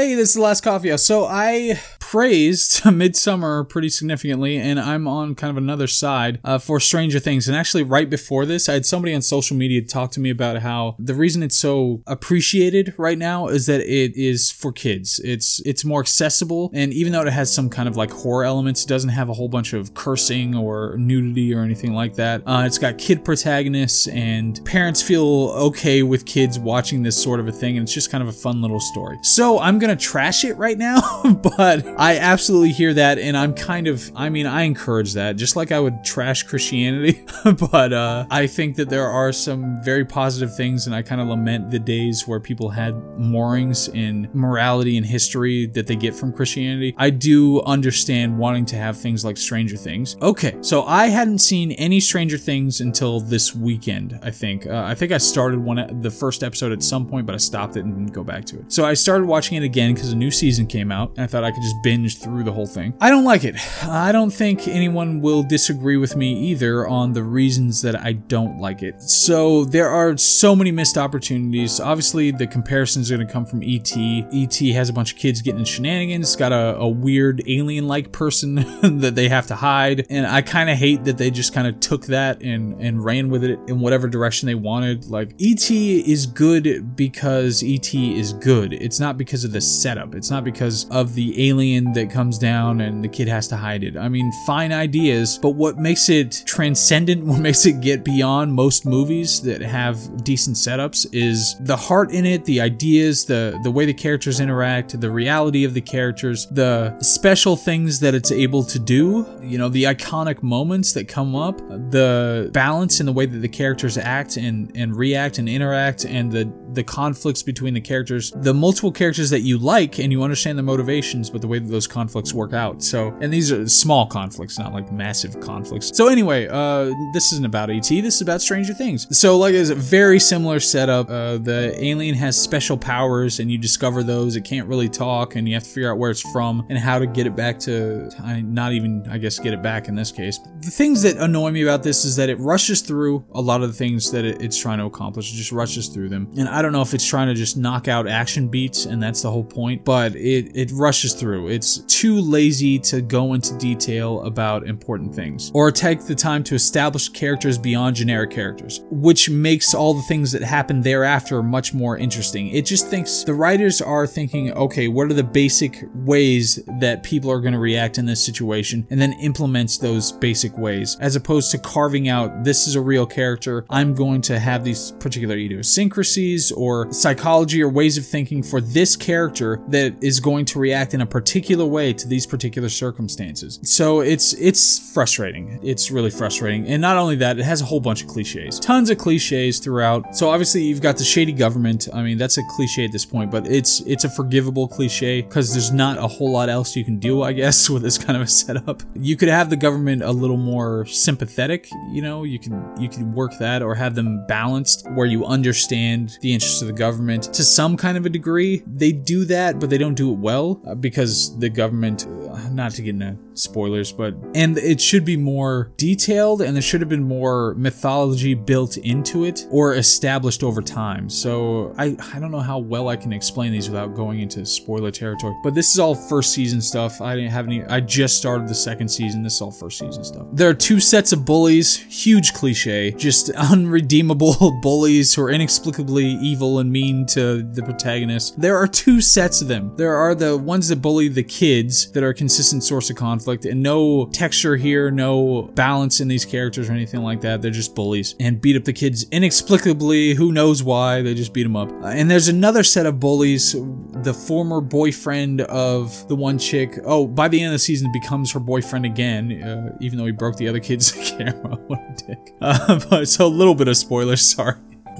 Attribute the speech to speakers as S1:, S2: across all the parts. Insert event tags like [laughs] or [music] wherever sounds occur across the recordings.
S1: Hey, this is the last coffee. So I praised [laughs] Midsommar pretty significantly, and I'm on kind of another side uh, for Stranger Things. And actually, right before this, I had somebody on social media talk to me about how the reason it's so appreciated right now is that it is for kids. It's it's more accessible, and even though it has some kind of like horror elements, it doesn't have a whole bunch of cursing or nudity or anything like that. Uh, it's got kid protagonists, and parents feel okay with kids watching this sort of a thing, and it's just kind of a fun little story. So I'm gonna trash it right now, [laughs] but I absolutely hear that, and I'm kind of, I mean, I encourage that, just like I would trash Christianity, [laughs] but uh, I think that there are some very positive things, and I kind of lament the days where people had moorings in morality and history that they get from Christianity. I do understand wanting to have things like Stranger Things. Okay, so I hadn't seen any Stranger Things until this weekend, I think. Uh, I think I started one, the first episode at some point, but I stopped it and didn't go back to it. So I started watching it again because a new season came out, and I thought I could just binge through the whole thing. I don't like it. I don't think anyone will disagree with me either on the reasons that I don't like it. So there are so many missed opportunities. Obviously, the comparison is going to come from ET. ET has a bunch of kids getting in shenanigans. It's got a, a weird alien-like person [laughs] that they have to hide, and I kind of hate that they just kind of took that and and ran with it in whatever direction they wanted. Like ET is good because ET is good. It's not because of the setup. It's not because of the alien that comes down and the kid has to hide it. I mean, fine ideas, but what makes it transcendent, [laughs] what makes it get beyond most movies that have decent setups is the heart in it, the ideas, the the way the characters interact, the reality of the characters, the special things that it's able to do, you know, the iconic moments that come up, the balance in the way that the characters act and and react and interact and the the conflicts between the characters, the multiple characters that you like and you understand the motivations, but the way those conflicts work out. So, and these are small conflicts, not like massive conflicts. So anyway, uh, this isn't about ET. This is about Stranger Things. So, like, it's a very similar setup. Uh, the alien has special powers, and you discover those. It can't really talk, and you have to figure out where it's from and how to get it back to. I not even, I guess, get it back in this case. The things that annoy me about this is that it rushes through a lot of the things that it, it's trying to accomplish. It just rushes through them, and I don't know if it's trying to just knock out action beats, and that's the whole point. But it it rushes through. It's too lazy to go into detail about important things or take the time to establish characters beyond generic characters, which makes all the things that happen thereafter much more interesting. It just thinks the writers are thinking, okay, what are the basic ways that people are going to react in this situation, and then implements those basic ways, as opposed to carving out this is a real character. I'm going to have these particular idiosyncrasies or psychology or ways of thinking for this character that is going to react in a particular way to these particular circumstances. So it's it's frustrating. It's really frustrating. And not only that, it has a whole bunch of cliches. Tons of cliches throughout. So obviously you've got the shady government. I mean, that's a cliche at this point, but it's it's a forgivable cliche because there's not a whole lot else you can do, I guess, [laughs] with this kind of a setup. You could have the government a little more sympathetic, you know, you can you can work that or have them balanced where you understand the interests of the government to some kind of a degree. They do that, but they don't do it well uh, because the government not to get into spoilers, but and it should be more detailed and there should have been more mythology built into it or established over time. So I I don't know how well I can explain these without going into spoiler territory. But this is all first season stuff. I didn't have any I just started the second season. This is all first season stuff. There are two sets of bullies, huge cliche, just [laughs] unredeemable [laughs] bullies who are inexplicably evil and mean to the protagonist. There are two sets of them. There are the ones that bully the kids that are a consistent source of conflict and no texture here, no balance in these characters or anything like that. They're just bullies and beat up the kids inexplicably. Who knows why? They just beat them up. Uh, and there's another set of bullies, the former boyfriend of the one chick. Oh, by the end of the season, becomes her boyfriend again, uh, even though he broke the other kid's [laughs] camera. what a dick. Uh, [laughs] but so a little bit of spoilers, sorry.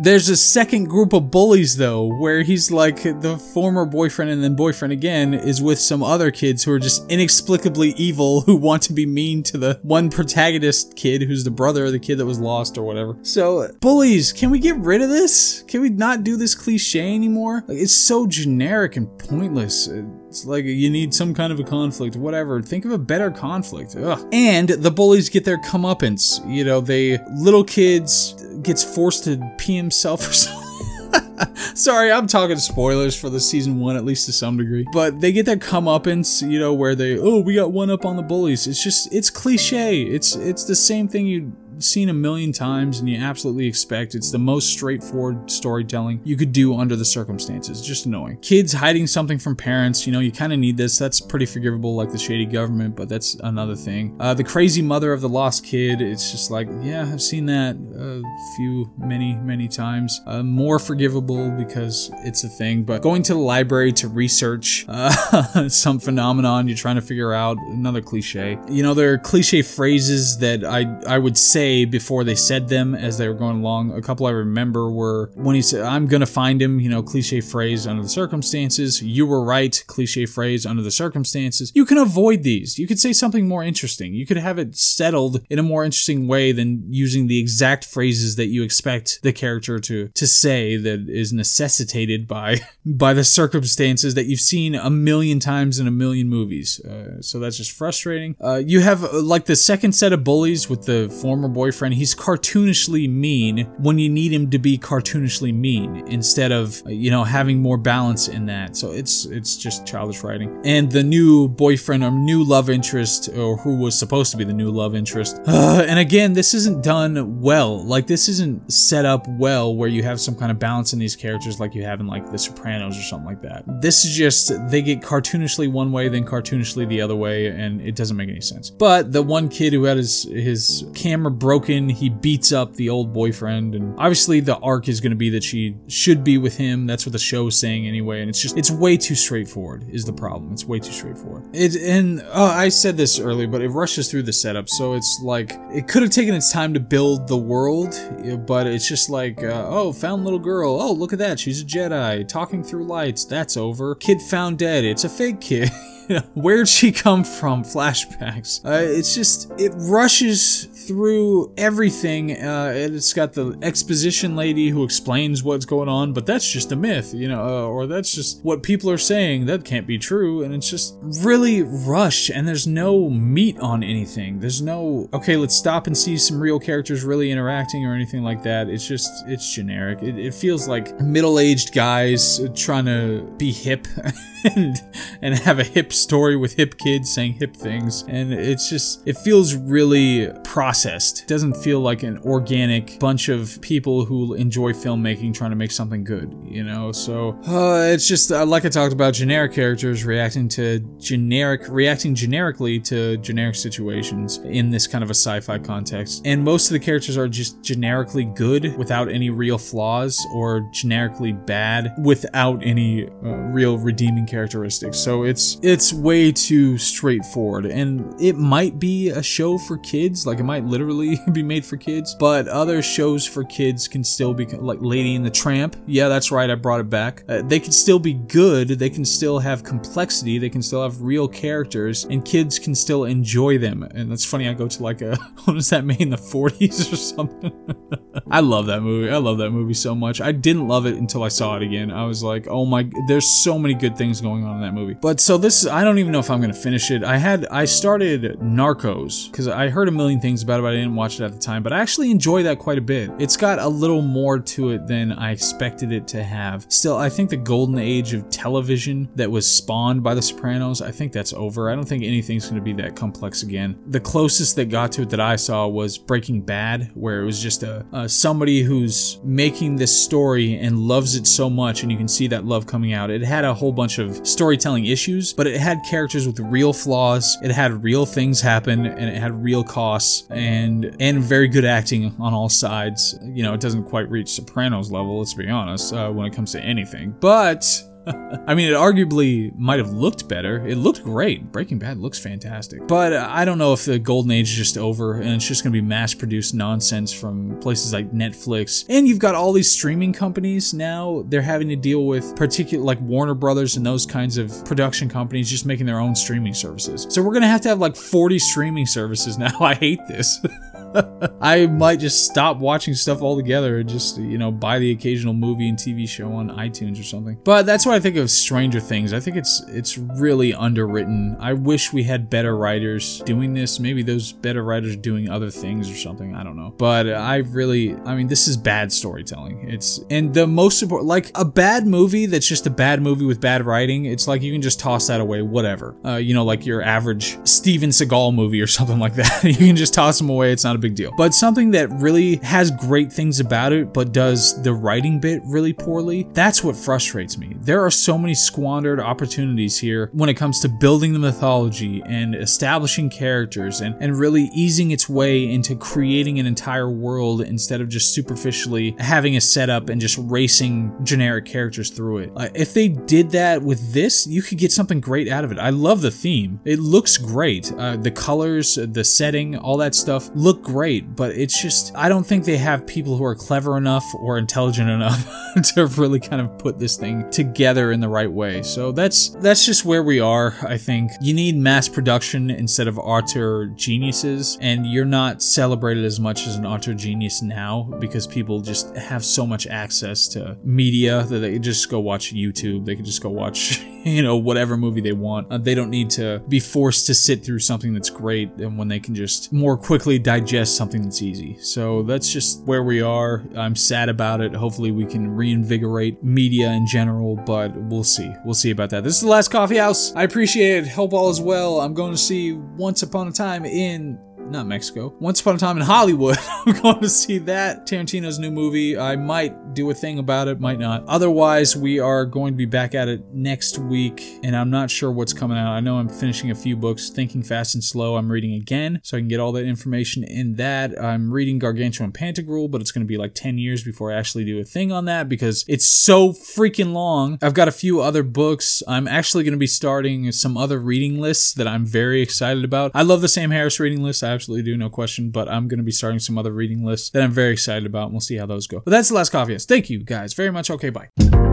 S1: There's a second group of bullies though, where he's like the former boyfriend and then boyfriend again is with some other kids who are just inexplicably evil who want to be mean to the one protagonist kid who's the brother of the kid that was lost or whatever. So, bullies, can we get rid of this? Can we not do this cliche anymore? Like it's so generic and pointless. It's like you need some kind of a conflict, whatever. Think of a better conflict. Ugh. And the bullies get their comeuppance. You know, they little kids gets forced to pee himself or [laughs] something. Sorry, I'm talking spoilers for the season one, at least to some degree. But they get that comeuppance, you know, where they, oh, we got one up on the bullies. It's just, it's cliche. It's, it's the same thing you seen a million times and you absolutely expect. It's the most straightforward storytelling you could do under the circumstances. Just annoying. Kids hiding something from parents, you know, you kind of need this. That's pretty forgivable, like the shady government, but that's another thing. Uh, the crazy mother of the lost kid, it's just like, yeah, I've seen that a few, many, many times. Uh, more forgivable because it's a thing, but going to the library to research uh, [laughs] some phenomenon you're trying to figure out, another cliche. You know, there are cliche phrases that I, I would say say before they said them as they were going along. A couple I remember were when he said, I'm gonna find him, you know, cliche phrase under the circumstances. You were right, cliche phrase under the circumstances. You can avoid these. You could say something more interesting. You could have it settled in a more interesting way than using the exact phrases that you expect the character to to say that is necessitated by [laughs] by the circumstances that you've seen a million times in a million movies. Uh, so that's just frustrating. Uh, you have uh, like the second set of bullies with the former boyfriend, he's cartoonishly mean when you need him to be cartoonishly mean instead of, you know, having more balance in that. So it's it's just childish writing. And the new boyfriend or new love interest, or who was supposed to be the new love interest. Uh, [sighs] and again, this isn't done well. Like this isn't set up well where you have some kind of balance in these characters like you have in like The Sopranos or something like that. This is just they get cartoonishly one way, then cartoonishly the other way, and it doesn't make any sense. But the one kid who had his his camera broken. He beats up the old boyfriend, and obviously the arc is going to be that she should be with him. That's what the show is saying anyway, and it's just it's way too straightforward. Is the problem? It's way too straightforward. It and oh, I said this earlier, but it rushes through the setup, so it's like it could have taken its time to build the world, but it's just like uh, oh, found little girl. Oh, look at that, she's a Jedi talking through lights. That's over. Kid found dead. It's a fake kid. [laughs] where'd she come from? Flashbacks. Uh, it's just, it rushes through everything. Uh, it's got the exposition lady who explains what's going on, but that's just a myth, you know, uh, or that's just what people are saying. That can't be true. And it's just really rushed, and there's no meat on anything. There's no, okay, let's stop and see some real characters really interacting or anything like that. It's just, it's generic. It, it feels like middle aged guys trying to be hip. [laughs] and and have a hip story with hip kids saying hip things and it's just it feels really processed it doesn't feel like an organic bunch of people who enjoy filmmaking trying to make something good you know? So uh, it's just uh, like i talked about generic characters reacting to generic reacting generically to generic situations in this kind of a sci-fi context. And most of the characters are just generically good without any real flaws or generically bad without any uh, real redeeming characteristics. So it's it's way too straightforward. And it might be a show for kids, like it might literally [laughs] be made for kids, but other shows for kids can still be like Lady and the Tramp. Yeah, that's right, I brought it back. Uh, they can still be good, they can still have complexity, they can still have real characters and kids can still enjoy them. And that's funny I go to like a [laughs] what was that made in the 40s or something? [laughs] I love that movie. I love that movie so much. I didn't love it until I saw it again. I was like, "Oh my, there's so many good things going on in that movie. But so this, I don't even know if I'm gonna finish it. I had, I started Narcos because I heard a million things about it, but I didn't watch it at the time. But I actually enjoy that quite a bit. It's got a little more to it than I expected it to have. Still, I think the golden age of television that was spawned by The Sopranos, I think that's over. I don't think anything's gonna be that complex again. The closest that got to it that I saw was Breaking Bad, where it was just a, somebody who's making this story and loves it so much, and you can see that love coming out. It had a whole bunch of storytelling issues, but it had characters with real flaws. It had real things happen, and it had real costs, and very good acting on all sides. You know, it doesn't quite reach Sopranos level, let's be honest, uh, when it comes to anything, but [laughs] I mean, it arguably might have looked better. It looked great. Breaking Bad looks fantastic. But uh, I don't know if the golden age is just over and it's just going to be mass produced nonsense from places like Netflix. And you've got all these streaming companies now. They're having to deal with particular, like Warner Brothers and those kinds of production companies just making their own streaming services. So we're going to have to have like 40 streaming services now. [laughs] I hate this. [laughs] [laughs] I might just stop watching stuff altogether and just, you know, buy the occasional movie and TV show on iTunes or something. But that's why I think of Stranger Things. I think it's it's really underwritten. I wish we had better writers doing this. Maybe those better writers are doing other things or something. I don't know. But I really, I mean, this is bad storytelling. It's and the most important, like a bad movie that's just a bad movie with bad writing. It's like you can just toss that away, whatever. Uh, you know, like your average Steven Seagal movie or [laughs] something like that. you can just toss them away. It's not a big deal. But something that really has great things about it, but does the writing bit really poorly, that's what frustrates me. There are so many squandered opportunities here when it comes to building the mythology and establishing characters and, and really easing its way into creating an entire world instead of just superficially having a setup and just racing generic characters through it. Uh, if they did that with this, you could get something great out of it. I love the theme. It looks great. Uh, the colors, the setting, all that stuff look great, but it's just, I don't think they have people who are clever enough or intelligent enough [laughs] to really kind of put this thing together in the right way. So that's that's just where we are, I think. You need mass production instead of auteur geniuses, and you're not celebrated as much as an auteur genius now because people just have so much access to media that they just go watch YouTube, they can just go watch, [laughs] you know, whatever movie they want. Uh, they don't need to be forced to sit through something that's great and when they can just more quickly digest something that's easy. So that's just where we are. I'm sad about it. Hopefully we can reinvigorate media in general, but we'll see. We'll see about that. This is the last coffee house. I appreciate it. Hope all is well. I'm going to see Once Upon a Time in not Mexico. Once Upon a Time in Hollywood. [laughs] I'm going to see that Tarantino's new movie. I might do a thing about it, might not. Otherwise, we are going to be back at it next week, and I'm not sure what's coming out. I know I'm finishing a few books, Thinking Fast and Slow. I'm reading again, so I can get all that information in that. I'm reading Gargantua and Pantagruel, but it's going to be like 10 years before I actually do a thing on that because it's so freaking long. I've got a few other books. I'm actually going to be starting some other reading lists that I'm very excited about. I love the Sam Harris reading list. I absolutely do, no question. But I'm going to be starting some other reading lists that I'm very excited about, and we'll see how those go. But that's the last coffee. Yes, thank you guys very much. Okay, bye.